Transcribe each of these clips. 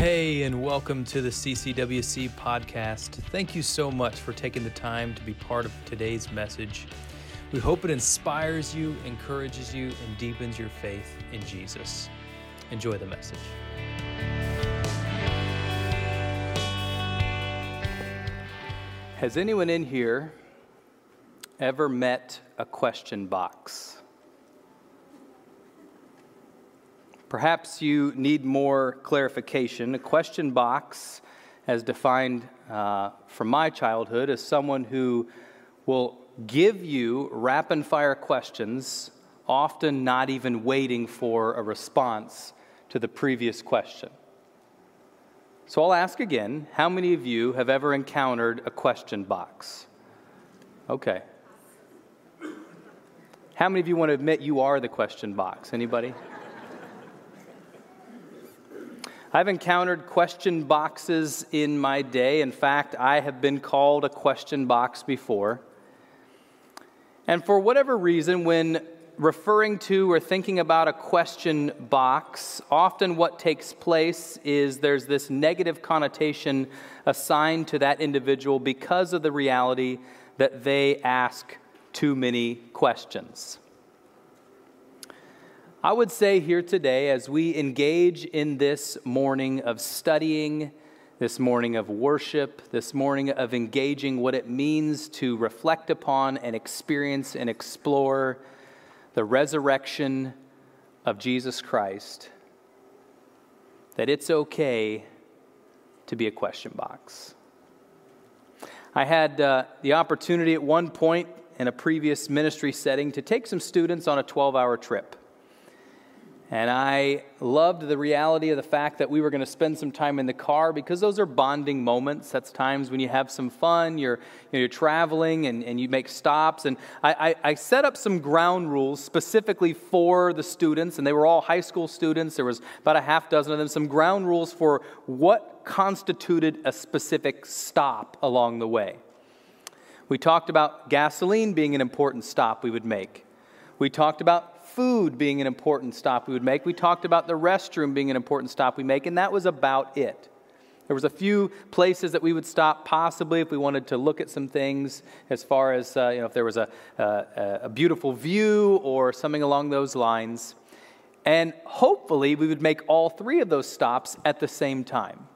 Hey, and welcome to the CCWC podcast. Thank you so much for taking the time to be part of today's message. We hope it inspires you, encourages you, and deepens your faith in Jesus. Enjoy the message. Has anyone in here ever met a question box? Perhaps you need more clarification. A question box, as defined uh, from my childhood, is someone who will give you rapid fire questions, often not even waiting for a response to the previous question. So I'll ask again how many of you have ever encountered a question box? Okay. How many of you want to admit you are the question box? Anybody? I've encountered question boxes in my day. In fact, I have been called a question box before. And for whatever reason, when referring to or thinking about a question box, often what takes place is there's this negative connotation assigned to that individual because of the reality that they ask too many questions. I would say here today, as we engage in this morning of studying, this morning of worship, this morning of engaging what it means to reflect upon and experience and explore the resurrection of Jesus Christ, that it's okay to be a question box. I had uh, the opportunity at one point in a previous ministry setting to take some students on a 12 hour trip. And I loved the reality of the fact that we were going to spend some time in the car because those are bonding moments. That's times when you have some fun, you're, you you're traveling and, and you make stops. And I, I, I, set up some ground rules specifically for the students, and they were all high school students. There was about a half dozen of them, some ground rules for what constituted a specific stop along the way. We talked about gasoline being an important stop we would make. We talked about food being an important stop we would make. We talked about the restroom being an important stop we make, and that was about it. There was a few places that we would stop, possibly if we wanted to look at some things, as far as uh, you know, if there was a, a, a beautiful view or something along those lines. And hopefully, we would make all three of those stops at the same time.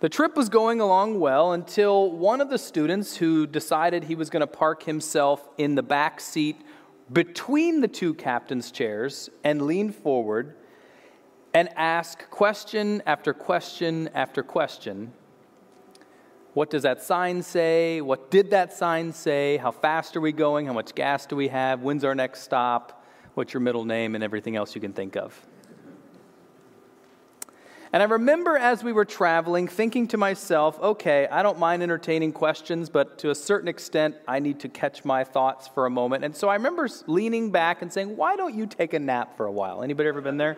The trip was going along well until one of the students who decided he was going to park himself in the back seat between the two captain's chairs and lean forward and ask question after question after question. What does that sign say? What did that sign say? How fast are we going? How much gas do we have? When's our next stop? What's your middle name? And everything else you can think of. And I remember as we were traveling thinking to myself, okay, I don't mind entertaining questions, but to a certain extent, I need to catch my thoughts for a moment. And so I remember leaning back and saying, why don't you take a nap for a while? Anybody ever been there?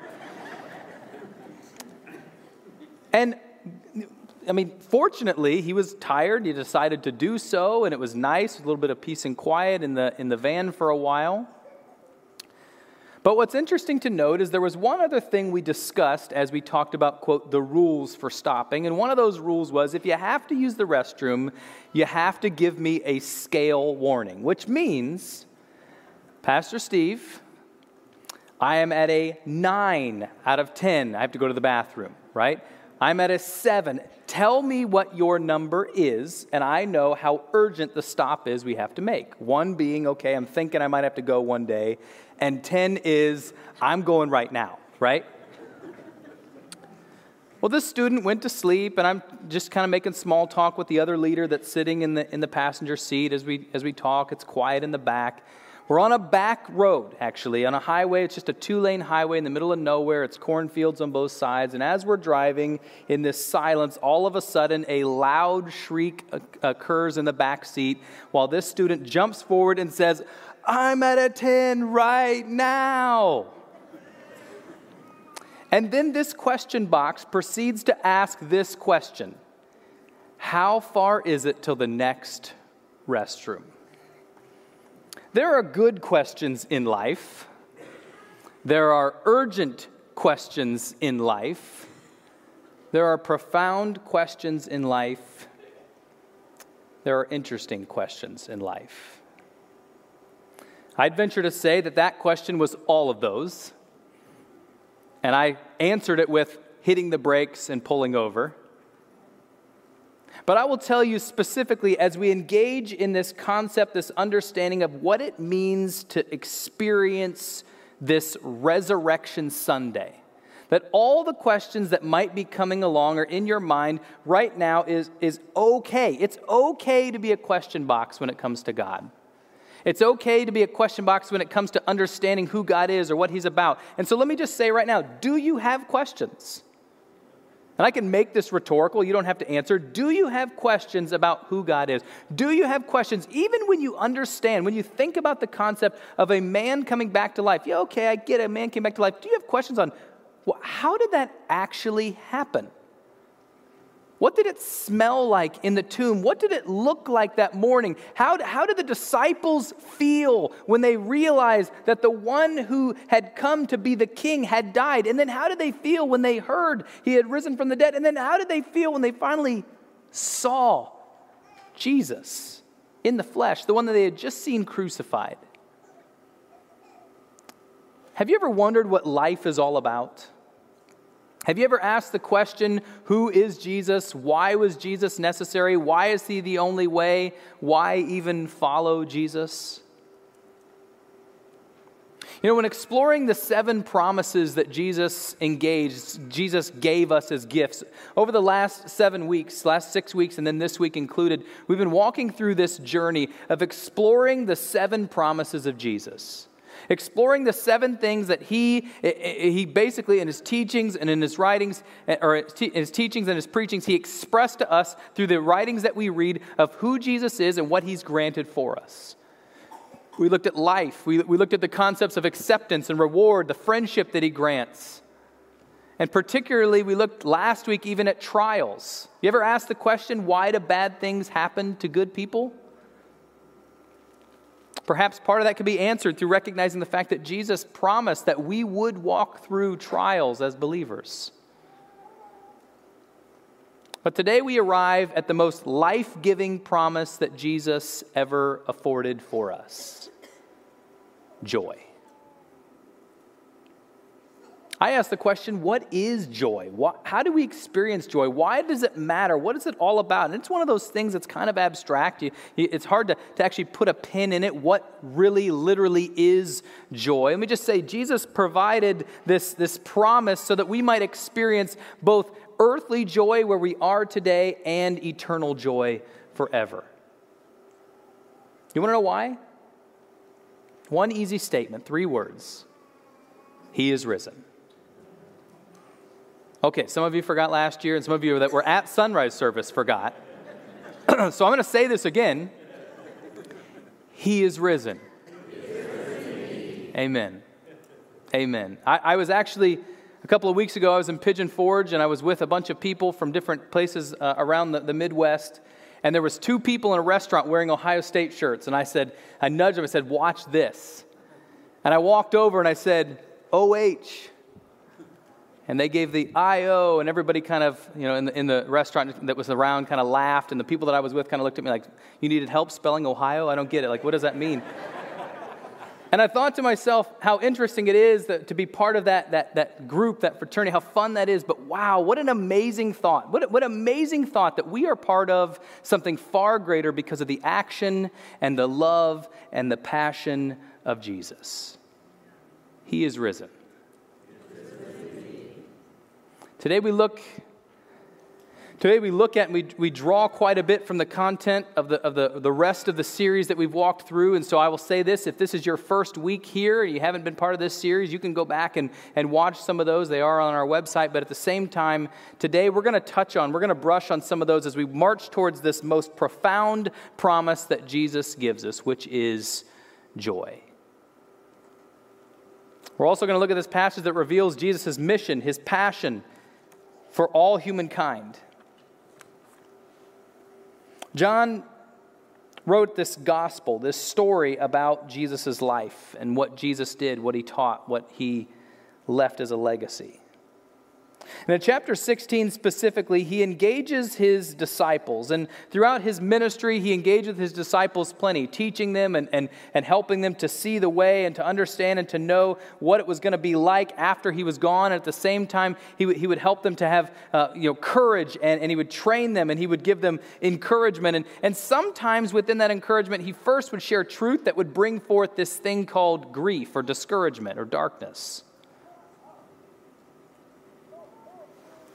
and I mean, fortunately, he was tired. He decided to do so, and it was nice, a little bit of peace and quiet in the, in the van for a while. But what's interesting to note is there was one other thing we discussed as we talked about, quote, the rules for stopping. And one of those rules was if you have to use the restroom, you have to give me a scale warning, which means, Pastor Steve, I am at a nine out of 10. I have to go to the bathroom, right? I'm at a seven. Tell me what your number is, and I know how urgent the stop is we have to make. One being, okay, I'm thinking I might have to go one day, and 10 is, I'm going right now, right? Well, this student went to sleep, and I'm just kind of making small talk with the other leader that's sitting in the, in the passenger seat as we, as we talk. It's quiet in the back. We're on a back road, actually, on a highway. It's just a two lane highway in the middle of nowhere. It's cornfields on both sides. And as we're driving in this silence, all of a sudden a loud shriek occurs in the back seat while this student jumps forward and says, I'm at a 10 right now. And then this question box proceeds to ask this question How far is it till the next restroom? There are good questions in life. There are urgent questions in life. There are profound questions in life. There are interesting questions in life. I'd venture to say that that question was all of those. And I answered it with hitting the brakes and pulling over. But I will tell you specifically as we engage in this concept, this understanding of what it means to experience this Resurrection Sunday, that all the questions that might be coming along or in your mind right now is, is okay. It's okay to be a question box when it comes to God. It's okay to be a question box when it comes to understanding who God is or what He's about. And so let me just say right now do you have questions? And I can make this rhetorical, you don't have to answer. Do you have questions about who God is? Do you have questions, even when you understand, when you think about the concept of a man coming back to life? Yeah, okay, I get it, a man came back to life. Do you have questions on well, how did that actually happen? What did it smell like in the tomb? What did it look like that morning? How, how did the disciples feel when they realized that the one who had come to be the king had died? And then how did they feel when they heard he had risen from the dead? And then how did they feel when they finally saw Jesus in the flesh, the one that they had just seen crucified? Have you ever wondered what life is all about? Have you ever asked the question, who is Jesus? Why was Jesus necessary? Why is he the only way? Why even follow Jesus? You know, when exploring the seven promises that Jesus engaged, Jesus gave us as gifts, over the last seven weeks, last six weeks, and then this week included, we've been walking through this journey of exploring the seven promises of Jesus exploring the seven things that he, he basically, in his teachings and in his writings, eh, or in his teachings and his preachings, he expressed to us through the writings that we read of who Jesus is and what he's granted for us. We looked at life, we, we looked at the concepts of acceptance and reward, the friendship that he grants. And particularly, we looked last week even at trials. You ever ask the question, why do bad things happen to good people? Perhaps part of that could be answered through recognizing the fact that Jesus promised that we would walk through trials as believers. But today we arrive at the most life giving promise that Jesus ever afforded for us joy. I ask the question what is joy? How do we experience joy? Why does it matter? What is it all about? And it's one of those things that's kind of abstract. It's hard to, to actually put a pin in it. What really, literally is joy? Let me just say Jesus provided this, this promise so that we might experience both earthly joy where we are today and eternal joy forever. You want to know why? One easy statement, three words He is risen. Okay, some of you forgot last year, and some of you that were at sunrise service forgot. so I'm going to say this again. He is risen. Amen. Amen. I, I, was actually, a couple of weeks ago, I was in Pigeon Forge, and I was with a bunch of people from different places uh, around the, the Midwest. And there was two people in a restaurant wearing Ohio State shirts. And I said, I nudged them, I said, watch this. And I walked over and I said, OH and they gave the IO, and everybody kind of, you know, in the, in the restaurant that was around kind of laughed, and the people that I was with kind of looked at me like, You needed help spelling Ohio? I don't get it. Like, what does that mean? and I thought to myself how interesting it is that, to be part of that, that, that group, that fraternity, how fun that is. But wow, what an amazing thought. What, what amazing thought that we are part of something far greater because of the action and the love and the passion of Jesus. He is risen. Today we look Today we look at and we, we draw quite a bit from the content of the, of the, the rest of the series that we've walked through. And so I will say this if this is your first week here and you haven't been part of this series, you can go back and, and watch some of those. They are on our website. But at the same time, today we're going to touch on, we're going to brush on some of those as we march towards this most profound promise that Jesus gives us, which is joy. We're also going to look at this passage that reveals Jesus' mission, his passion for all humankind. John wrote this gospel, this story about Jesus' life and what Jesus did, what he taught, what he left as a legacy. And in chapter 16 specifically, he engages his disciples. And throughout his ministry, he engages his disciples plenty, teaching them and, and, and helping them to see the way and to understand and to know what it was going to be like after he was gone. And at the same time, he, he would help them to have uh, you know, courage and, and he would train them and he would give them encouragement. And, and sometimes within that encouragement, he first would share truth that would bring forth this thing called grief or discouragement or darkness.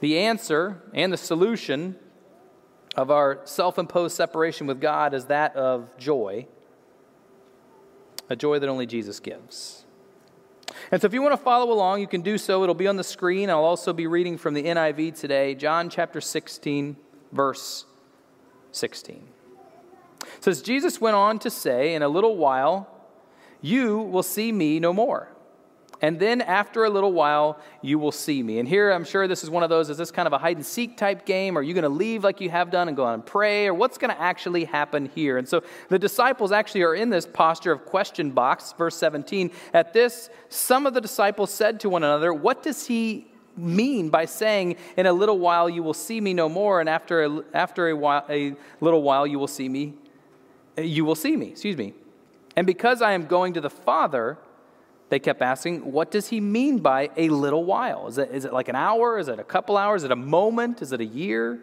The answer and the solution of our self imposed separation with God is that of joy, a joy that only Jesus gives. And so, if you want to follow along, you can do so. It'll be on the screen. I'll also be reading from the NIV today, John chapter 16, verse 16. It says, Jesus went on to say, In a little while, you will see me no more. And then after a little while, you will see me. And here, I'm sure this is one of those is this kind of a hide and seek type game? Are you going to leave like you have done and go on and pray? Or what's going to actually happen here? And so the disciples actually are in this posture of question box, verse 17. At this, some of the disciples said to one another, What does he mean by saying, In a little while you will see me no more, and after a, after a, while, a little while you will see me? You will see me, excuse me. And because I am going to the Father, they kept asking, what does he mean by a little while? Is it, is it like an hour? Is it a couple hours? Is it a moment? Is it a year?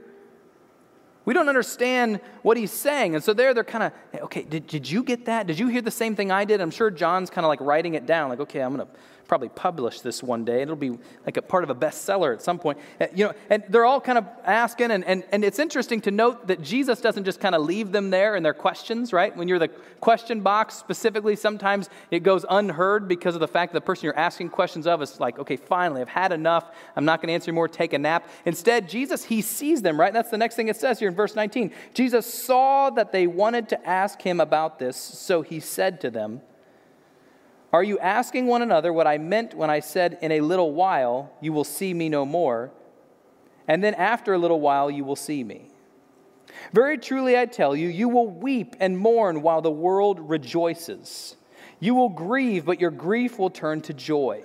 We don't understand what he's saying. And so there they're kind of, okay, did, did you get that? Did you hear the same thing I did? I'm sure John's kind of like writing it down, like, okay, I'm going to probably publish this one day. It'll be like a part of a bestseller at some point. Uh, you know, and they're all kind of asking, and, and, and it's interesting to note that Jesus doesn't just kind of leave them there in their questions, right? When you're the question box specifically, sometimes it goes unheard because of the fact that the person you're asking questions of is like, okay, finally, I've had enough. I'm not going to answer more, take a nap. Instead, Jesus, he sees them, right? That's the next thing it says here in verse 19. Jesus saw that they wanted to ask him about this, so he said to them, are you asking one another what I meant when I said, In a little while you will see me no more, and then after a little while you will see me? Very truly I tell you, you will weep and mourn while the world rejoices. You will grieve, but your grief will turn to joy.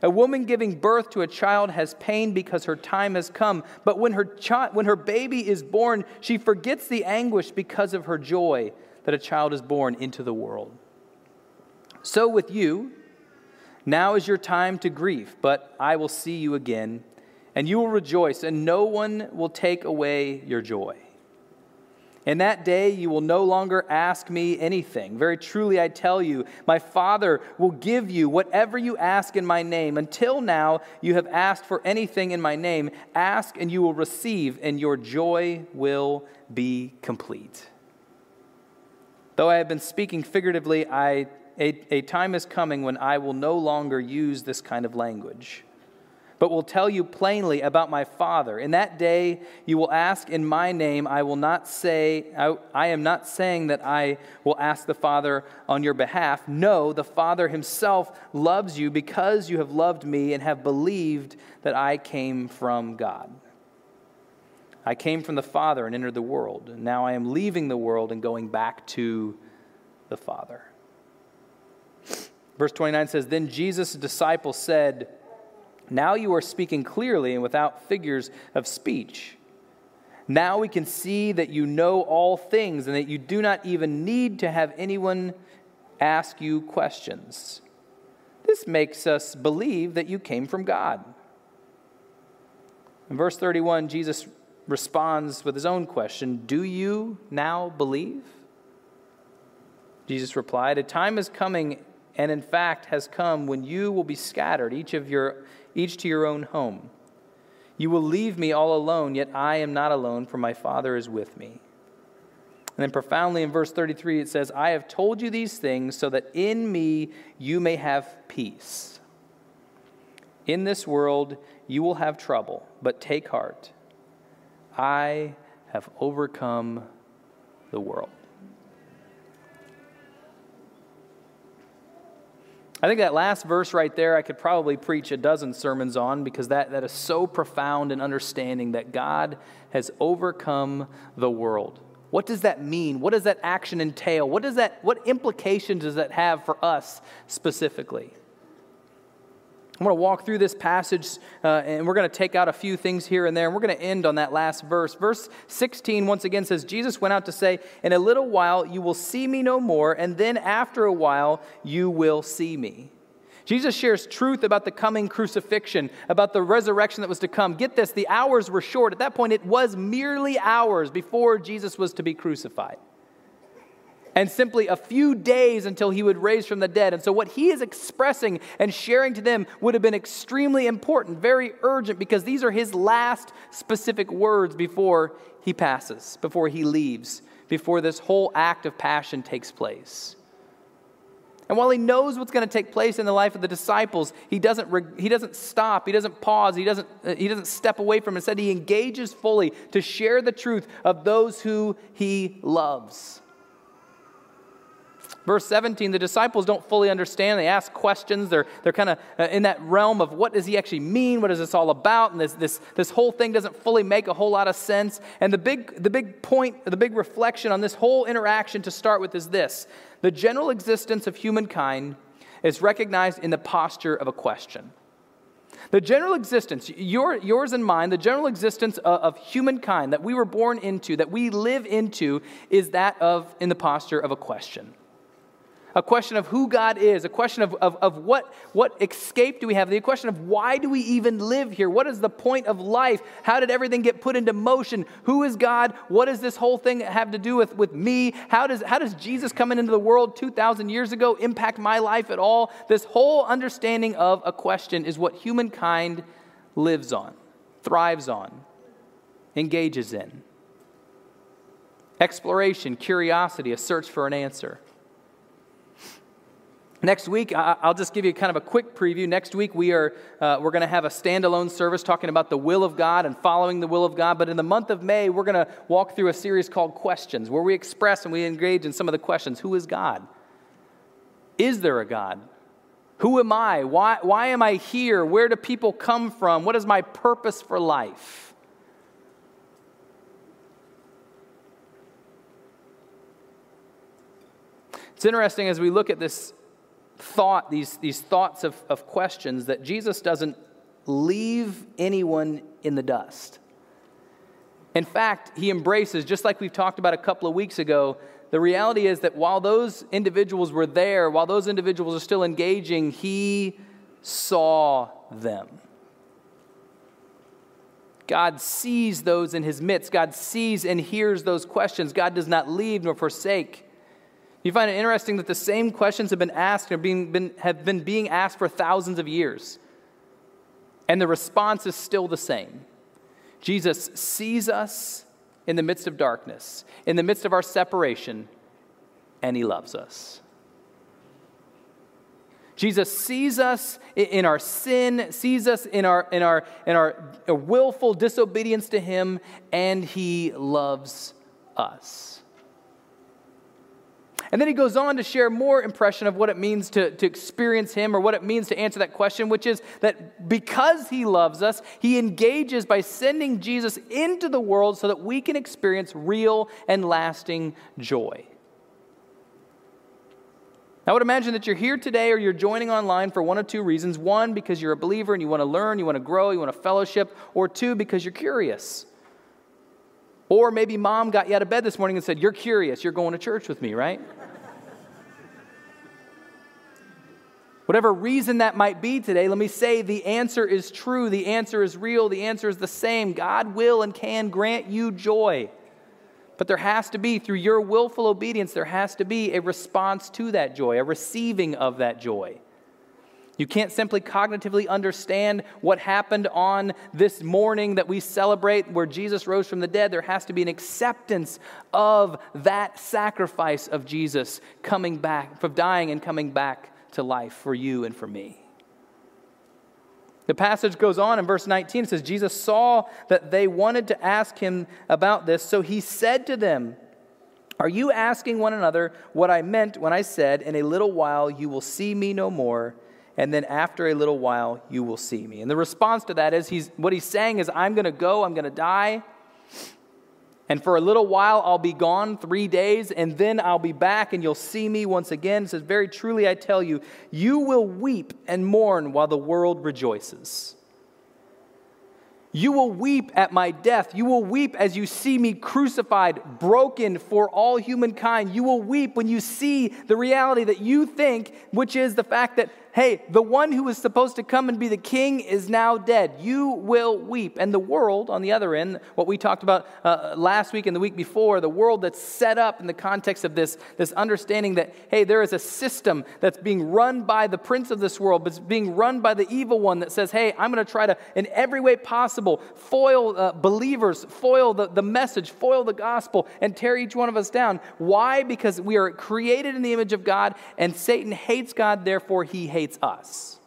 A woman giving birth to a child has pain because her time has come, but when her, chi- when her baby is born, she forgets the anguish because of her joy that a child is born into the world. So with you, now is your time to grieve, but I will see you again, and you will rejoice, and no one will take away your joy. In that day, you will no longer ask me anything. Very truly, I tell you, my Father will give you whatever you ask in my name. Until now, you have asked for anything in my name. Ask, and you will receive, and your joy will be complete. Though I have been speaking figuratively, I a, a time is coming when I will no longer use this kind of language, but will tell you plainly about my Father. In that day, you will ask in my name. I will not say, I, I am not saying that I will ask the Father on your behalf. No, the Father himself loves you because you have loved me and have believed that I came from God. I came from the Father and entered the world. And now I am leaving the world and going back to the Father. Verse 29 says Then Jesus' disciples said, Now you are speaking clearly and without figures of speech. Now we can see that you know all things and that you do not even need to have anyone ask you questions. This makes us believe that you came from God. In verse 31, Jesus responds with his own question Do you now believe? Jesus replied, A time is coming and in fact has come when you will be scattered, each, of your, each to your own home. You will leave me all alone, yet I am not alone, for my Father is with me. And then profoundly in verse 33, it says, I have told you these things so that in me you may have peace. In this world you will have trouble, but take heart. I have overcome the world. I think that last verse right there, I could probably preach a dozen sermons on because that, that is so profound in understanding that God has overcome the world. What does that mean? What does that action entail? What, does that, what implications does that have for us specifically? I'm going to walk through this passage uh, and we're going to take out a few things here and there, and we're going to end on that last verse. Verse 16 once again says, Jesus went out to say, In a little while you will see me no more, and then after a while you will see me. Jesus shares truth about the coming crucifixion, about the resurrection that was to come. Get this, the hours were short. At that point, it was merely hours before Jesus was to be crucified and simply a few days until he would raise from the dead. And so, what he is expressing and sharing to them would have been extremely important, very urgent, because these are his last specific words before he passes, before he leaves, before this whole act of passion takes place. And while he knows what's going to take place in the life of the disciples, he doesn't, he doesn't stop, he doesn't pause, he doesn't, uh, he doesn't step away from it. Instead, he engages fully to share the truth of those who he loves. Verse 17, the disciples don't fully understand. They ask questions. They're, they're kind of uh, in that realm of what does he actually mean? What is this all about? And this, this, this whole thing doesn't fully make a whole lot of sense. And the big, the big point, the big reflection on this whole interaction to start with is this the general existence of humankind is recognized in the posture of a question. The general existence, your, yours and mine, the general existence of, of, humankind that we were born into, that we live into, is that of in the posture of a question a question of who God is, a question of, of, of what, what escape do we have, the question of why do we even live here? What is the point of life? How did everything get put into motion? Who is God? What does this whole thing have to do with, with me? How does, how does Jesus coming into the world 2,000 years ago impact my life at all? This whole understanding of a question is what humankind lives on, thrives on, engages in. Exploration, curiosity, a search for an answer. Next week, I'll just give you kind of a quick preview. Next week, we are uh, we're going to have a standalone service talking about the will of God and following the will of God. But in the month of May, we're going to walk through a series called Questions, where we express and we engage in some of the questions: Who is God? Is there a God? Who am I? Why, why am I here? Where do people come from? What is my purpose for life? It's interesting as we look at this thought, these, these thoughts of, of questions, that Jesus doesn't leave anyone in the dust. In fact, he embraces, just like we've talked about a couple of weeks ago, the reality is that while those individuals were there, while those individuals are still engaging, he saw them. God sees those in his midst. God sees and hears those questions. God does not leave nor forsake. You find it interesting that the same questions have been asked or being, been, have been being asked for thousands of years. And the response is still the same. Jesus sees us in the midst of darkness, in the midst of our separation, and he loves us. Jesus sees us in our sin, sees us in our, in our, in our willful disobedience to him, and he loves us. And then he goes on to share more impression of what it means to, to experience him or what it means to answer that question, which is that because he loves us, he engages by sending Jesus into the world so that we can experience real and lasting joy. I would imagine that you're here today or you're joining online for one of two reasons. One, because you're a believer and you want to learn, you want to grow, you want to fellowship, or two, because you're curious. Or maybe mom got you out of bed this morning and said, You're curious, you're going to church with me, right? Whatever reason that might be today, let me say the answer is true, the answer is real, the answer is the same. God will and can grant you joy. But there has to be, through your willful obedience, there has to be a response to that joy, a receiving of that joy. You can't simply cognitively understand what happened on this morning that we celebrate where Jesus rose from the dead. There has to be an acceptance of that sacrifice of Jesus coming back, of dying and coming back to life for you and for me. The passage goes on in verse 19. It says, Jesus saw that they wanted to ask him about this, so he said to them, Are you asking one another what I meant when I said, In a little while you will see me no more? and then after a little while you will see me. And the response to that is he's what he's saying is I'm going to go, I'm going to die, And for a little while, I'll be gone three days, and then I'll be back, and you'll see me once again. It says, Very truly, I tell you, you will weep and mourn while the world rejoices. You will weep at my death. You will weep as you see me crucified, broken for all humankind. You will weep when you see the reality that you think, which is the fact that hey, the one who was supposed to come and be the king is now dead. You will weep. And the world, on the other end, what we talked about uh, last week and the week before, the world that's set up in the context of this, this understanding that, hey, there is a system that's being run by the prince of this world, but it's being run by the evil one that says, hey, I'm going to try to, in every way possible, foil uh, believers, foil the, the message, foil the gospel, and tear each one of us down. Why? Because we are created in the image of God, and Satan hates God, therefore he hates us.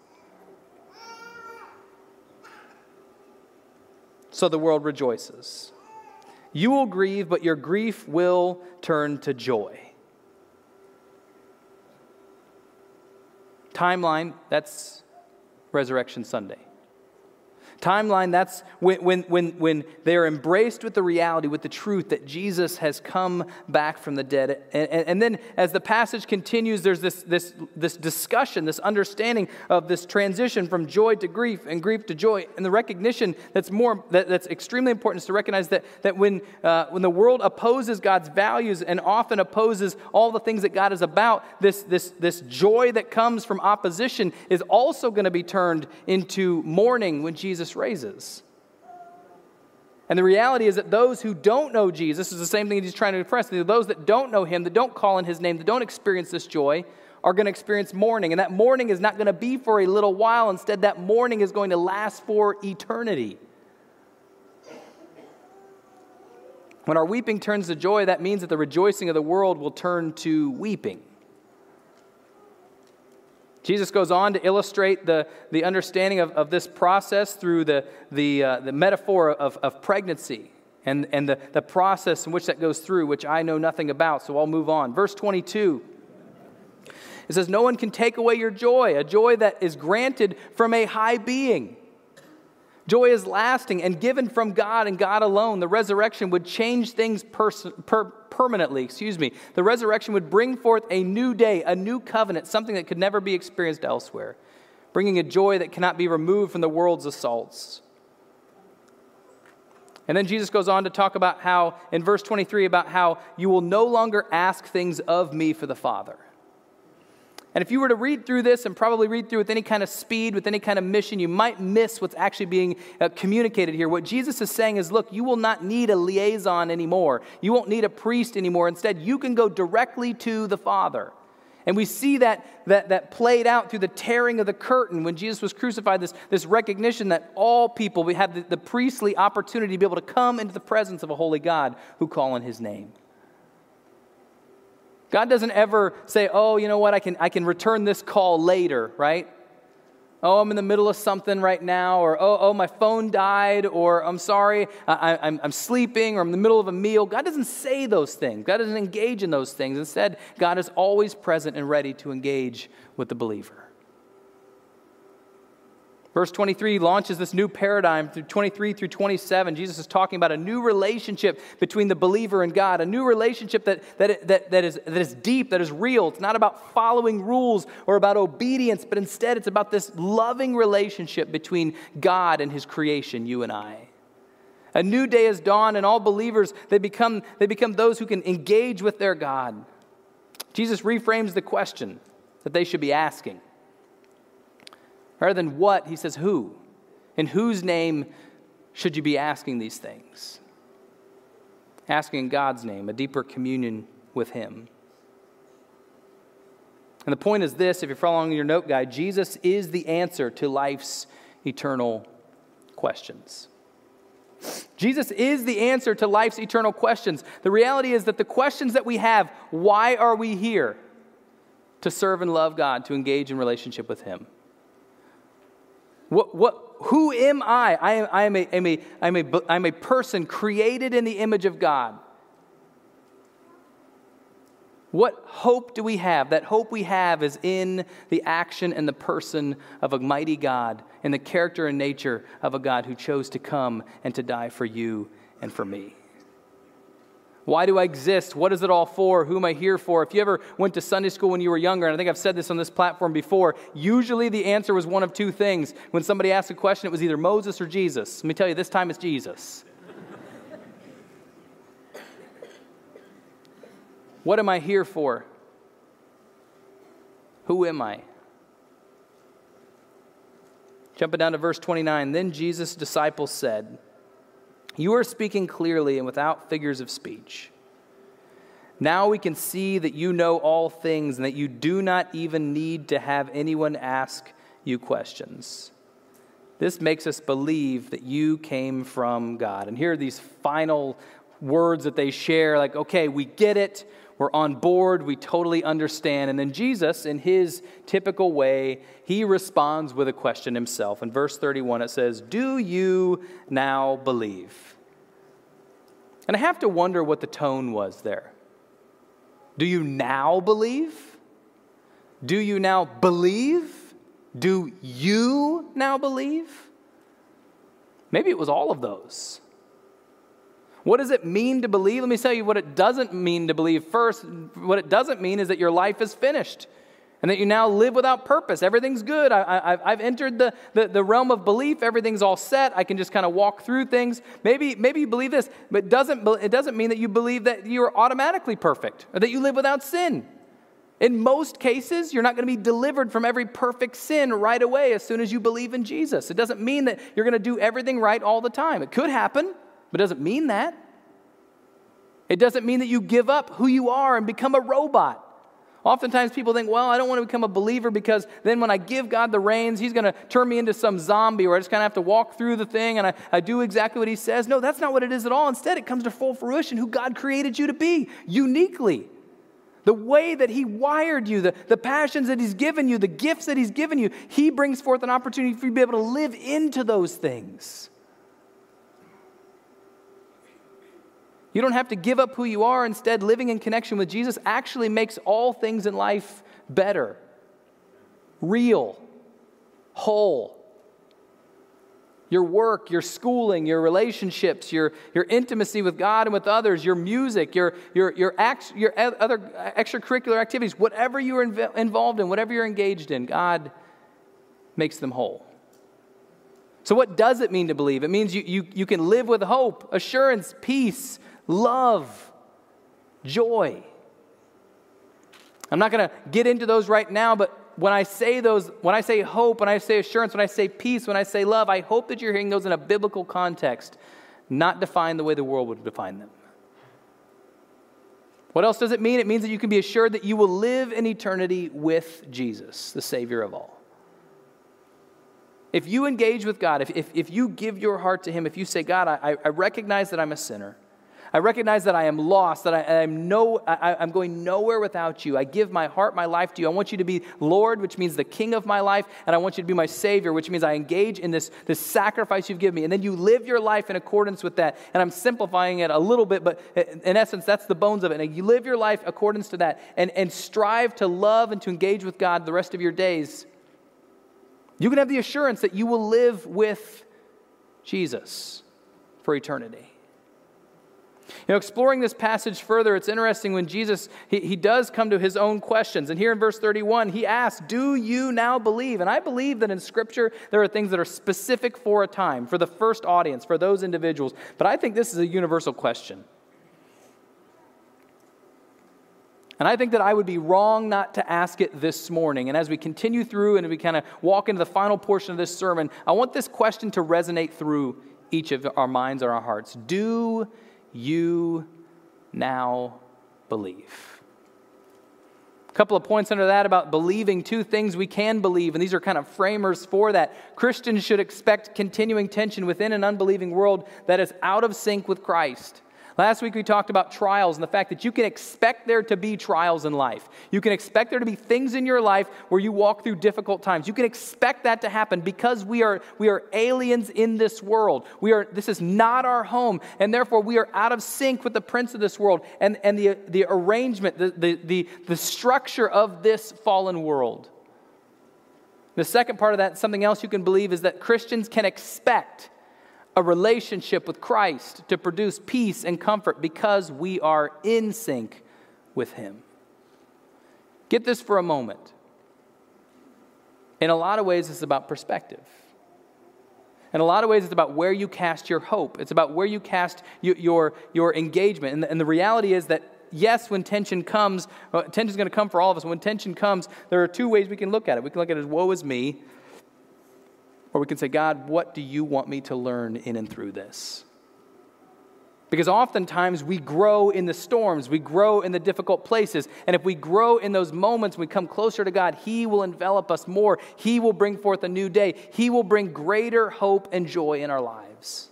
So the world rejoices. You will grieve, but your grief will turn to joy. Timeline, that's Resurrection Sunday timeline, that's when, when, when, when they are embraced with the reality, with the truth that Jesus has come back from the dead. And, and, and, then as the passage continues, there's this, this, this discussion, this understanding of this transition from joy to grief and grief to joy. And the recognition that's, more, that, that's extremely important is to recognize that, that when, uh, when the world opposes God's values and often opposes all the things that God is about, this, this, this joy that comes from opposition is also going to be turned into mourning when Jesus raises. And the reality is that those who don't know Jesus is the same thing he's trying to impress. Those that don't know him, that don't call in his name, that don't experience this joy, are going to experience mourning. And that mourning is not going to be for a little while. Instead, that mourning is going to last for eternity. When our weeping turns to joy, that means that the rejoicing of the world will turn to weeping. Jesus goes on to illustrate the, the understanding of, of this process through the, the, uh, the metaphor of, of pregnancy and, and the, the process in which that goes through, which I know nothing about, so I'll move on. Verse 22. It says, No one can take away your joy, a joy that is granted from a high being. Joy is lasting and given from God and God alone. The resurrection would change things pers- per- permanently. Excuse me. The resurrection would bring forth a new day, a new covenant, something that could never be experienced elsewhere, bringing a joy that cannot be removed from the world's assaults. And then Jesus goes on to talk about how, in verse 23, about how you will no longer ask things of me for the Father. And if you were to read through this and probably read through with any kind of speed, with any kind of mission, you might miss what's actually being uh, communicated here. What Jesus is saying is look, you will not need a liaison anymore. You won't need a priest anymore. Instead, you can go directly to the Father. And we see that, that, that played out through the tearing of the curtain when Jesus was crucified, this, this recognition that all people we have the, the priestly opportunity to be able to come into the presence of a holy God who call on his name. God doesn't ever say, oh, you know what, I can, I can return this call later, right? Oh, I'm in the middle of something right now, or oh, oh my phone died, or I'm sorry, I, I'm, I'm sleeping, or I'm in the middle of a meal. God doesn't say those things. God doesn't engage in those things. Instead, God is always present and ready to engage with the believer. Verse 23 launches this new paradigm through 23 through 27. Jesus is talking about a new relationship between the believer and God, a new relationship that, that, that, that, is, that is deep, that is real. It's not about following rules or about obedience, but instead it's about this loving relationship between God and his creation, you and I. A new day has dawned, and all believers, they become, they become those who can engage with their God. Jesus reframes the question that they should be asking. Rather than what, he says who. In whose name should you be asking these things? Asking in God's name, a deeper communion with Him. And the point is this if you're following your note guide, Jesus is the answer to life's eternal questions. Jesus is the answer to life's eternal questions. The reality is that the questions that we have why are we here? To serve and love God, to engage in relationship with Him. What, what, who am I? I am, I am, a, am a, I'm, a, I'm a person created in the image of God. What hope do we have? That hope we have is in the action and the person of a mighty God, in the character and nature of a God who chose to come and to die for you and for me. Why do I exist? What is it all for? Who am I here for? If you ever went to Sunday school when you were younger, and I think I've said this on this platform before, usually the answer was one of two things. When somebody asked a question, it was either Moses or Jesus. Let me tell you, this time it's Jesus. what am I here for? Who am I? Jumping down to verse 29, then Jesus' disciples said, You are speaking clearly and without figures of speech. Now we can see that you know all things and that you do not even need to have anyone ask you questions. This makes us believe that you came from God. And here are these final words that they share like, okay, we get it. We're on board. We totally understand. And then Jesus, in his typical way, he responds with a question himself. In verse 31, it says, Do you now believe? And I have to wonder what the tone was there. Do you now believe? Do you now believe? Do you now believe? Maybe it was all of those. What does it mean to believe? Let me tell you what it doesn't mean to believe. First, what it doesn't mean is that your life is finished and that you now live without purpose. Everything's good. I, have entered the, the, the, realm of belief. Everything's all set. I can just kind of walk through things. Maybe, maybe you believe this, but doesn't, it doesn't mean that you believe that you're automatically perfect or that you live without sin. In most cases, you're not going to be delivered from every perfect sin right away as soon as you believe in Jesus. It doesn't mean that you're going to do everything right all the time. It could happen. But it doesn't mean that. It doesn't mean that you give up who you are and become a robot. Oftentimes people think, well, I don't want to become a believer because then when I give God the reins, He's going to turn me into some zombie or I just kind of have to walk through the thing and I, I do exactly what He says. No, that's not what it is at all. Instead, it comes to full fruition who God created you to be uniquely. The way that He wired you, the, the passions that He's given you, the gifts that He's given you, He brings forth an opportunity for you to be able to live into those things. You don't have to give up who you are. Instead, living in connection with Jesus actually makes all things in life better, real, whole. Your work, your schooling, your relationships, your, your intimacy with God and with others, your music, your, your, your, acts, your other extracurricular activities, whatever you're inv- involved in, whatever you're engaged in, God makes them whole. So, what does it mean to believe? It means you, you, you can live with hope, assurance, peace, love, joy. I'm not going to get into those right now, but when I say those, when I say hope, when I say assurance, when I say peace, when I say love, I hope that you're hearing those in a biblical context, not defined the way the world would define them. What else does it mean? It means that you can be assured that you will live in eternity with Jesus, the Savior of all. If you engage with God, if, if, if you give your heart to Him, if you say, God, I, I recognize that I'm a sinner, I recognize that I am lost, that I, am no, I, am going nowhere without you. I give my heart, my life to you. I want you to be Lord, which means the king of my life, and I want you to be my Savior, which means I engage in this, this sacrifice you've given me. And then you live your life in accordance with that. And I'm simplifying it a little bit, but in essence, that's the bones of it. And you live your life accordance to that and, and strive to love and to engage with God the rest of your days. You can have the assurance that you will live with Jesus for eternity. You know, exploring this passage further, it's interesting when Jesus, he, he does come to his own questions. And here in verse 31, he asks, Do you now believe? And I believe that in Scripture, there are things that are specific for a time, for the first audience, for those individuals. But I think this is a universal question. And I think that I would be wrong not to ask it this morning. And as we continue through and we kind of walk into the final portion of this sermon, I want this question to resonate through each of our minds or our hearts. Do you now believe. A couple of points under that about believing, two things we can believe, and these are kind of framers for that. Christians should expect continuing tension within an unbelieving world that is out of sync with Christ. Last week we talked about trials and the fact that you can expect there to be trials in life. You can expect there to be things in your life where you walk through difficult times. You can expect that to happen because we are, we are aliens in this world. We are, this is not our home, and therefore we are out of sync with the prince of this world and, and the, the arrangement, the, the, the, the structure of this fallen world. The second part of that, something else you can believe, is that Christians can expect a relationship with Christ to produce peace and comfort because we are in sync with Him. Get this for a moment. In a lot of ways, it's about perspective. In a lot of ways, it's about where you cast your hope. It's about where you cast your, your, engagement. And the, and the reality is that, yes, when tension comes, uh, well, tension is going to come for all of us. When tension comes, there are two ways we can look at it. We can look at it as woe is me, or we can say, God, what do you want me to learn in and through this? Because oftentimes we grow in the storms, we grow in the difficult places. And if we grow in those moments, we come closer to God, He will envelop us more. He will bring forth a new day. He will bring greater hope and joy in our lives.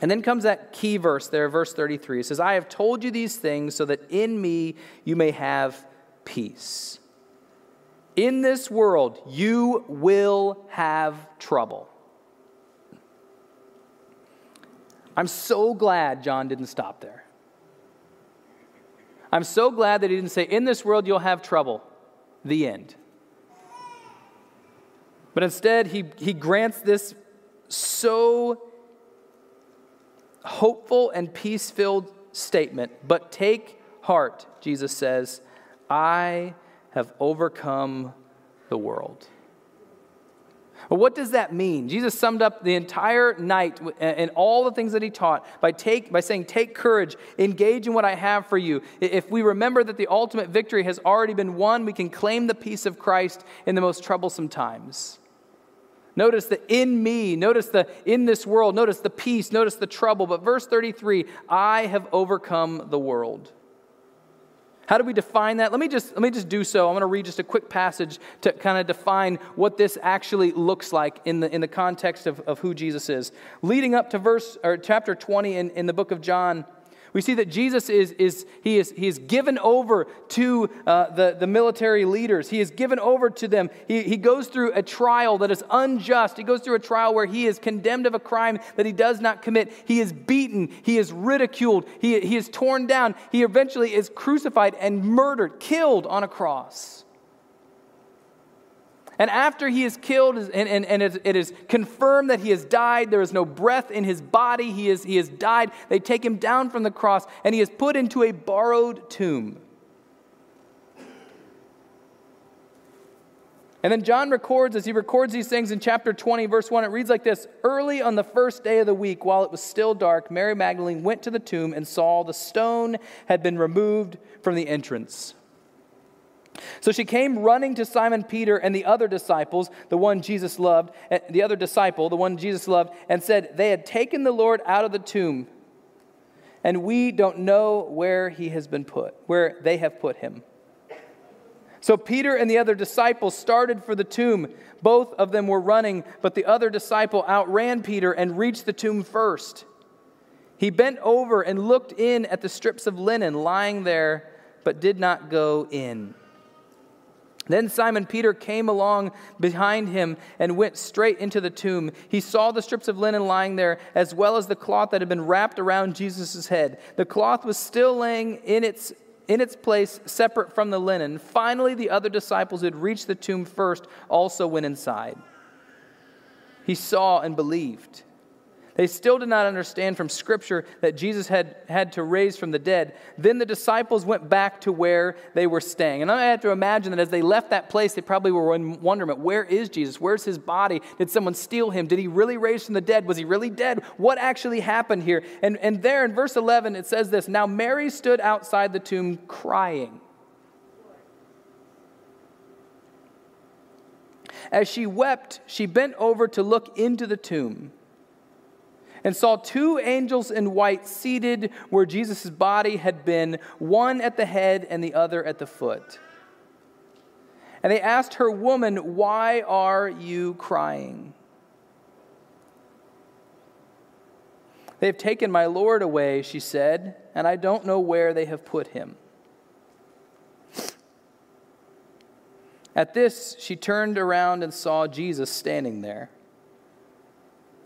And then comes that key verse there, verse 33. It says, I have told you these things so that in me you may have peace. In this world, you will have trouble. I'm so glad John didn't stop there. I'm so glad that he didn't say, In this world you'll have trouble. The end. But instead, he, he grants this so hopeful and peace filled statement. But take heart, Jesus says, I have overcome the world. What does that mean? Jesus summed up the entire night and all the things that he taught by, take, by saying, Take courage, engage in what I have for you. If we remember that the ultimate victory has already been won, we can claim the peace of Christ in the most troublesome times. Notice the in me, notice the in this world, notice the peace, notice the trouble. But verse 33 I have overcome the world. How do we define that? Let me just, let me just do so. I'm going to read just a quick passage to kind of define what this actually looks like in the, in the context of, of who Jesus is. Leading up to verse or chapter 20 in, in the book of John, we see that Jesus is, is, he is, he is given over to uh, the, the military leaders. He is given over to them. He, he goes through a trial that is unjust. He goes through a trial where he is condemned of a crime that he does not commit. He is beaten. He is ridiculed. He, he is torn down. He eventually is crucified and murdered, killed on a cross. And after he is killed and, and, and it is confirmed that he has died, there is no breath in his body, he, is, he has died, they take him down from the cross and he is put into a borrowed tomb. And then John records, as he records these things in chapter 20, verse 1, it reads like this Early on the first day of the week, while it was still dark, Mary Magdalene went to the tomb and saw the stone had been removed from the entrance. So she came running to Simon Peter and the other disciples, the one Jesus loved, the other disciple, the one Jesus loved, and said, They had taken the Lord out of the tomb, and we don't know where he has been put, where they have put him. So Peter and the other disciple started for the tomb. Both of them were running, but the other disciple outran Peter and reached the tomb first. He bent over and looked in at the strips of linen lying there, but did not go in. Then Simon Peter came along behind him and went straight into the tomb. He saw the strips of linen lying there, as well as the cloth that had been wrapped around Jesus' head. The cloth was still laying in its, in its place, separate from the linen. Finally, the other disciples who had reached the tomb first also went inside. He saw and believed. They still did not understand from Scripture that Jesus had had to raise from the dead. Then the disciples went back to where they were staying. And I have to imagine that as they left that place, they probably were in wonderment where is Jesus? Where's his body? Did someone steal him? Did he really raise from the dead? Was he really dead? What actually happened here? And, and there in verse 11, it says this Now Mary stood outside the tomb crying. As she wept, she bent over to look into the tomb and saw two angels in white seated where Jesus' body had been, one at the head and the other at the foot. And they asked her, Woman, why are you crying? They have taken my Lord away, she said, and I don't know where they have put him. At this, she turned around and saw Jesus standing there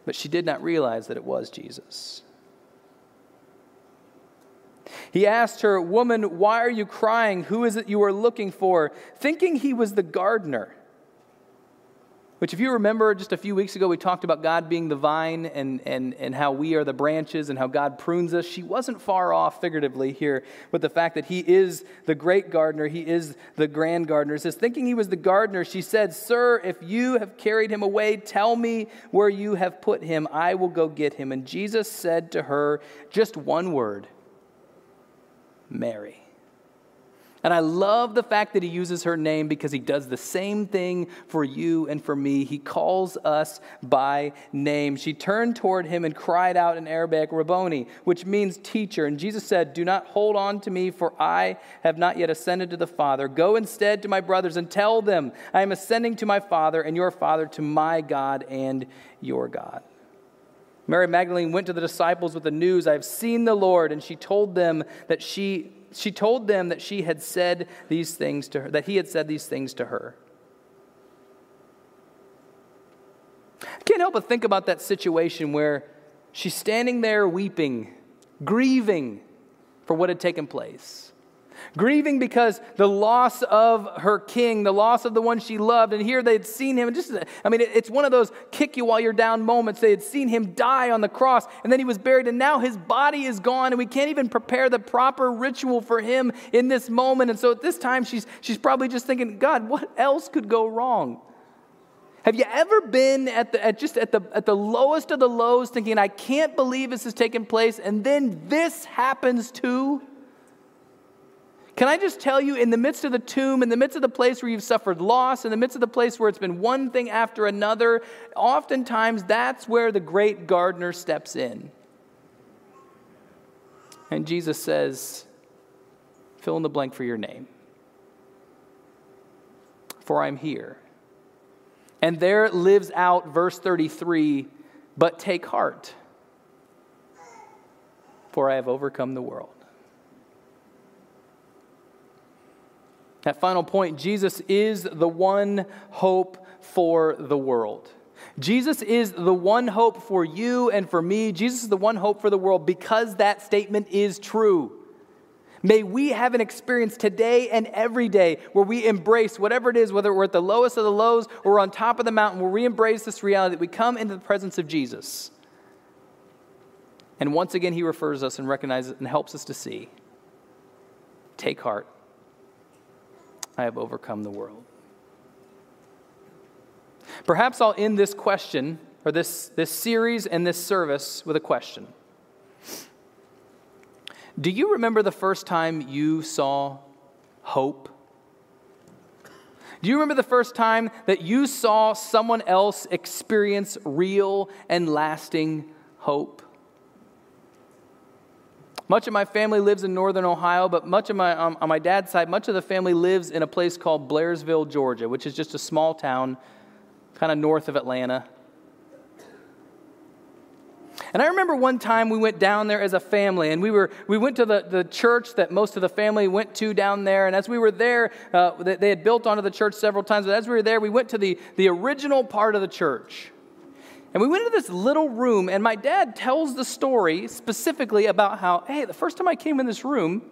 but she did not realize that it was Jesus. He asked her, Woman, why are you crying? Who is it you are looking for? Thinking he was the gardener. Which, if you remember, just a few weeks ago, we talked about God being the vine and, and, and how we are the branches and how God prunes us. She wasn't far off, figuratively, here with the fact that He is the great gardener, He is the grand gardener. Says, thinking He was the gardener, she said, Sir, if you have carried him away, tell me where you have put him. I will go get him. And Jesus said to her just one word Mary. And I love the fact that he uses her name because he does the same thing for you and for me. He calls us by name. She turned toward him and cried out in Aramaic, Rabboni, which means teacher. And Jesus said, Do not hold on to me, for I have not yet ascended to the Father. Go instead to my brothers and tell them, I am ascending to my Father and your Father, to my God and your God. Mary Magdalene went to the disciples with the news, I have seen the Lord, and she told them that she she told them that she had said these things to her, that he had said these things to her. I can't help but think about that situation where she's standing there weeping, grieving for what had taken place. Grieving because the loss of her king, the loss of the one she loved, and here they had seen him. Just, I mean, it's one of those kick you while you're down moments. They had seen him die on the cross, and then he was buried, and now his body is gone, and we can't even prepare the proper ritual for him in this moment. And so at this time, she's, she's probably just thinking, God, what else could go wrong? Have you ever been at, the, at just at the, at the lowest of the lows thinking, I can't believe this has taken place, and then this happens too? Can I just tell you, in the midst of the tomb, in the midst of the place where you've suffered loss, in the midst of the place where it's been one thing after another, oftentimes that's where the great gardener steps in. And Jesus says, fill in the blank for your name. For I'm here. And there lives out verse 33 but take heart, for I have overcome the world. That final point Jesus is the one hope for the world. Jesus is the one hope for you and for me. Jesus is the one hope for the world because that statement is true. May we have an experience today and every day where we embrace whatever it is, whether we're at the lowest of the lows or on top of the mountain, where we embrace this reality that we come into the presence of Jesus. And once again, he refers us and recognizes and helps us to see. Take heart. I have overcome the world. Perhaps I'll end this question, or this, this series and this service, with a question. Do you remember the first time you saw hope? Do you remember the first time that you saw someone else experience real and lasting hope? Much of my family lives in northern Ohio, but much of my, um, on my dad's side, much of the family lives in a place called Blairsville, Georgia, which is just a small town kind of north of Atlanta. And I remember one time we went down there as a family, and we, were, we went to the, the church that most of the family went to down there. And as we were there, uh, they, they had built onto the church several times, but as we were there, we went to the, the original part of the church. And we went into this little room, and my dad tells the story specifically about how, hey, the first time I came in this room,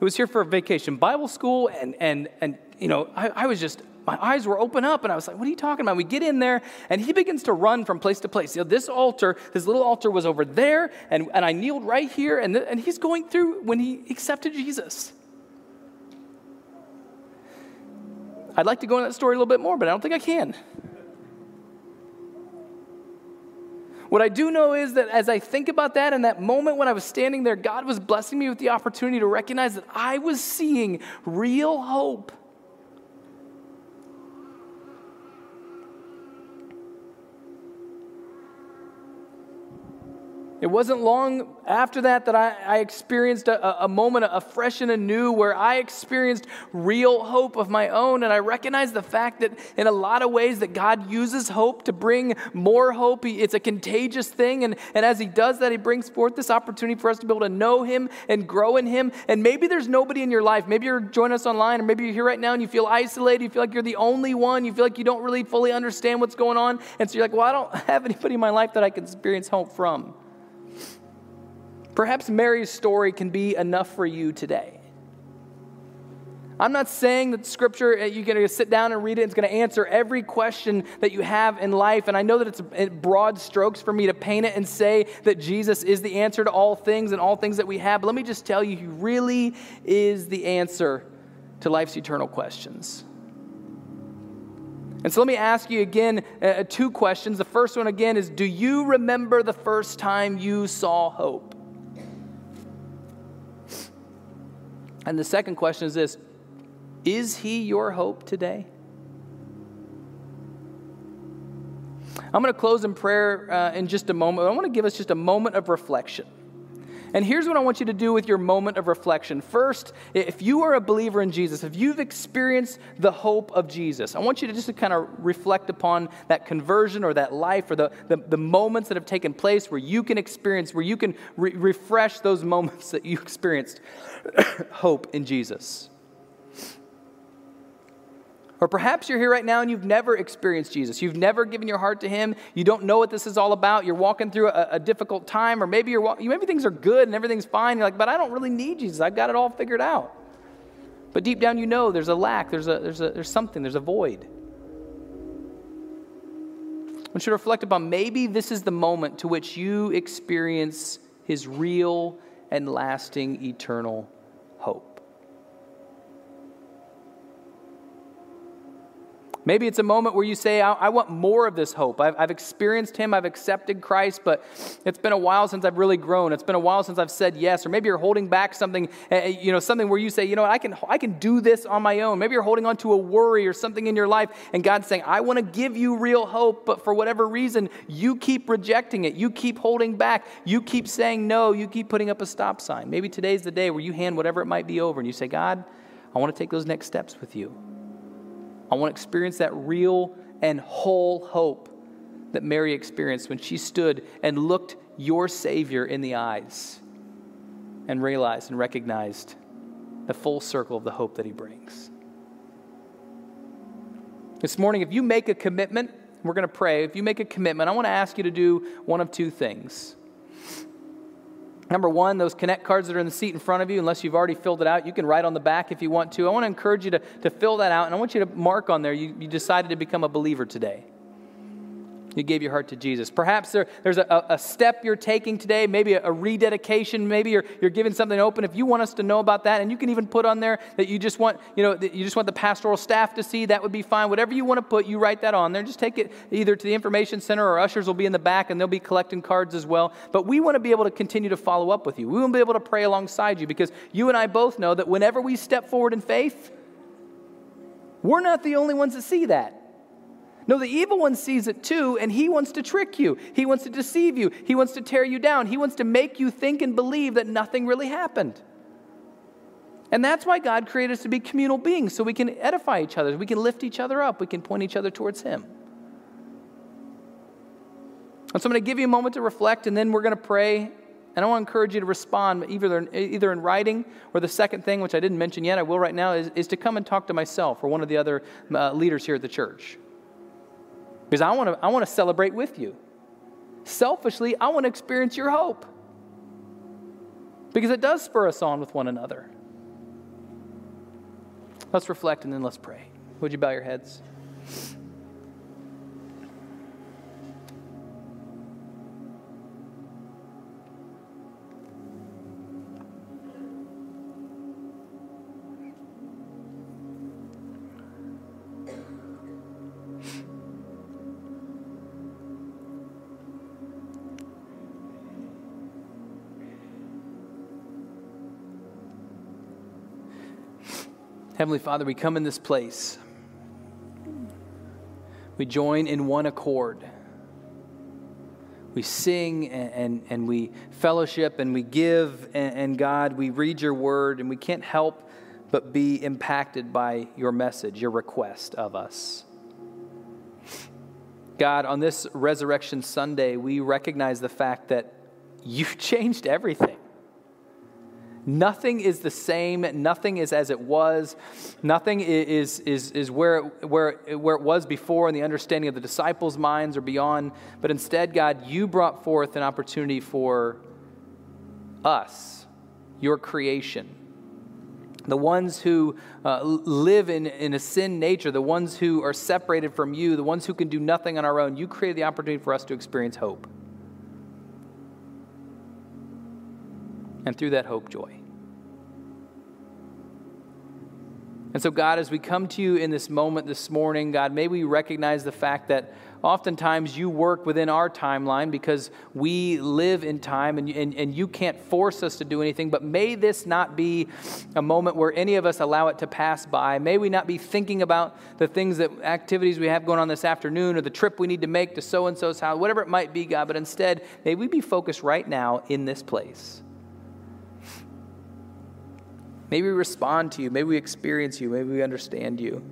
it was here for a vacation Bible school, and, and, and you know, I, I was just, my eyes were open up, and I was like, what are you talking about? We get in there, and he begins to run from place to place. You know, this altar, this little altar was over there, and, and I kneeled right here, and, the, and he's going through when he accepted Jesus. I'd like to go into that story a little bit more, but I don't think I can. What I do know is that as I think about that in that moment when I was standing there, God was blessing me with the opportunity to recognize that I was seeing real hope. It wasn't long after that that I, I experienced a, a, moment of fresh and anew where I experienced real hope of my own. And I recognized the fact that in a lot of ways that God uses hope to bring more hope. He, it's a contagious thing. And, and as he does that, he brings forth this opportunity for us to be able to know him and grow in him. And maybe there's nobody in your life. Maybe you're joining us online or maybe you're here right now and you feel isolated. You feel like you're the only one. You feel like you don't really fully understand what's going on. And so you're like, well, I don't have anybody in my life that I can experience hope from. Perhaps Mary's story can be enough for you today. I'm not saying that scripture, uh, you're going to sit down and read it, it's going to answer every question that you have in life. And I know that it's broad strokes for me to paint it and say that Jesus is the answer to all things and all things that we have. But let me just tell you, He really is the answer to life's eternal questions. And so let me ask you again uh two questions. The first one again is Do you remember the first time you saw hope? And the second question is this is he your hope today? I'm going to close in prayer uh, in just a moment. I want to give us just a moment of reflection. And here's what I want you to do with your moment of reflection. First, if you are a believer in Jesus, if you've experienced the hope of Jesus, I want you to just to kind of reflect upon that conversion or that life or the, the, the moments that have taken place where you can experience, where you can re- refresh those moments that you experienced hope in Jesus. Or perhaps you're here right now and you've never experienced Jesus. You've never given your heart to Him. You don't know what this is all about. You're walking through a, a difficult time, or maybe you're maybe things are good and everything's fine. You're like, but I don't really need Jesus. I've got it all figured out. But deep down, you know there's a lack. There's a there's a there's something. There's a void. I should reflect upon maybe this is the moment to which you experience His real and lasting eternal Maybe it's a moment where you say, I, I want more of this hope. I've, I've, experienced Him, I've accepted Christ, but it's been a while since I've really grown. It's been a while since I've said yes. Or maybe you're holding back something, uh, you know, something where you say, you know, I can, I can do this on my own. Maybe you're holding on to a worry or something in your life, and God's saying, I want to give you real hope, but for whatever reason, you keep rejecting it. You keep holding back. You keep saying no. You keep putting up a stop sign. Maybe today's the day where you hand whatever it might be over and you say, God, I want to take those next steps with you. I want to experience that real and whole hope that Mary experienced when she stood and looked your Savior in the eyes and realized and recognized the full circle of the hope that He brings. This morning, if you make a commitment, we're going to pray. If you make a commitment, I want to ask you to do one of two things. Number one, those connect cards that are in the seat in front of you, unless you've already filled it out, you can write on the back if you want to. I want to encourage you to, to fill that out, and I want you to mark on there you, you decided to become a believer today you gave your heart to Jesus. Perhaps there, there's a, a, step you're taking today, maybe a, a, rededication, maybe you're, you're giving something open. If you want us to know about that, and you can even put on there that you just want, you know, you just want the pastoral staff to see, that would be fine. Whatever you want to put, you write that on there. Just take it either to the information center or ushers will be in the back and they'll be collecting cards as well. But we want to be able to continue to follow up with you. We want to be able to pray alongside you because you and I both know that whenever we step forward in faith, we're not the only ones that see that. No, the evil one sees it too, and he wants to trick you. He wants to deceive you. He wants to tear you down. He wants to make you think and believe that nothing really happened. And that's why God created us to be communal beings, so we can edify each other, we can lift each other up, we can point each other towards Him. And so I'm going to give you a moment to reflect, and then we're going to pray. And I want to encourage you to respond either in, either in writing or the second thing, which I didn't mention yet, I will right now, is, is to come and talk to myself or one of the other uh, leaders here at the church. Because I want to I want to celebrate with you. Selfishly, I want to experience your hope. Because it does spur us on with one another. Let's reflect and then let's pray. Would you bow your heads? Heavenly Father, we come in this place. We join in one accord. We sing and, and, and we fellowship and we give, and, and God, we read your word, and we can't help but be impacted by your message, your request of us. God, on this Resurrection Sunday, we recognize the fact that you've changed everything. Nothing is the same. Nothing is as it was. Nothing is, is, is where, where, where it was before in the understanding of the disciples' minds or beyond. But instead, God, you brought forth an opportunity for us, your creation, the ones who uh, live in, in a sin nature, the ones who are separated from you, the ones who can do nothing on our own, you created the opportunity for us to experience hope. And through that hope, joy. And so, God, as we come to you in this moment this morning, God, may we recognize the fact that oftentimes you work within our timeline because we live in time and, and, and you can't force us to do anything. But may this not be a moment where any of us allow it to pass by. May we not be thinking about the things that activities we have going on this afternoon or the trip we need to make to so and so's house, whatever it might be, God, but instead, may we be focused right now in this place. Maybe we respond to you. Maybe we experience you. Maybe we understand you.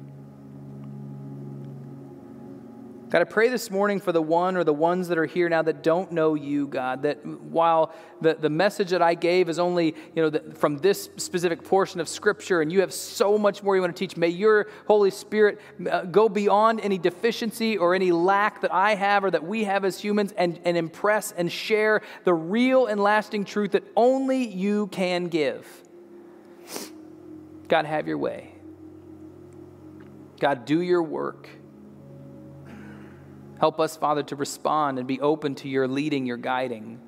God, I pray this morning for the one or the ones that are here now that don't know you, God, that while the, the message that I gave is only, you know, the, from this specific portion of Scripture and you have so much more you want to teach, may your Holy Spirit uh, go beyond any deficiency or any lack that I have or that we have as humans and, and impress and share the real and lasting truth that only you can give. God, have your way. God, do your work. Help us, Father, to respond and be open to your leading, your guiding.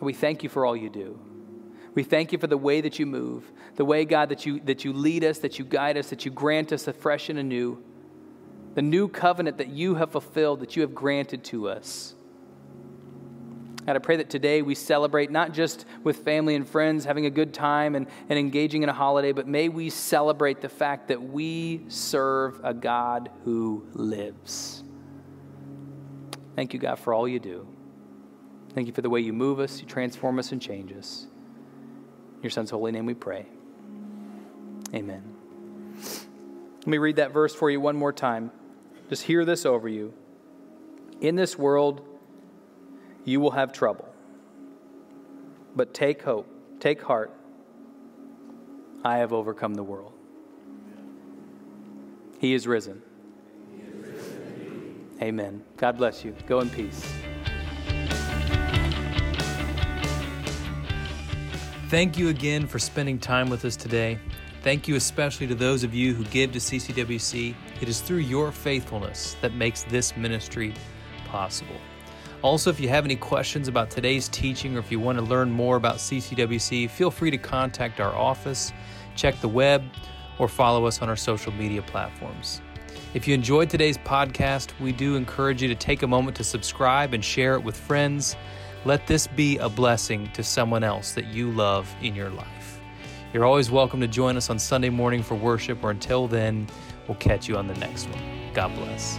We thank you for all you do. We thank you for the way that you move, the way, God, that you, that you lead us, that you guide us, that you grant us afresh and anew, the new covenant that you have fulfilled, that you have granted to us. God, I pray that today we celebrate not just with family and friends having a good time and, and engaging in a holiday, but may we celebrate the fact that we serve a God who lives. Thank you, God, for all you do. Thank you for the way you move us, you transform us, and change us. In your Son's holy name we pray. Amen. Let me read that verse for you one more time. Just hear this over you. In this world, you will have trouble. But take hope, take heart. I have overcome the world. He is risen. Amen. God bless you. Go in peace. Thank you again for spending time with us today. Thank you especially to those of you who give to CCWC. It is through your faithfulness that makes this ministry possible. Also, if you have any questions about today's teaching or if you want to learn more about CCWC, feel free to contact our office, check the web, or follow us on our social media platforms. If you enjoyed today's podcast, we do encourage you to take a moment to subscribe and share it with friends. Let this be a blessing to someone else that you love in your life. You're always welcome to join us on Sunday morning for worship, or until then, we'll catch you on the next one. God bless.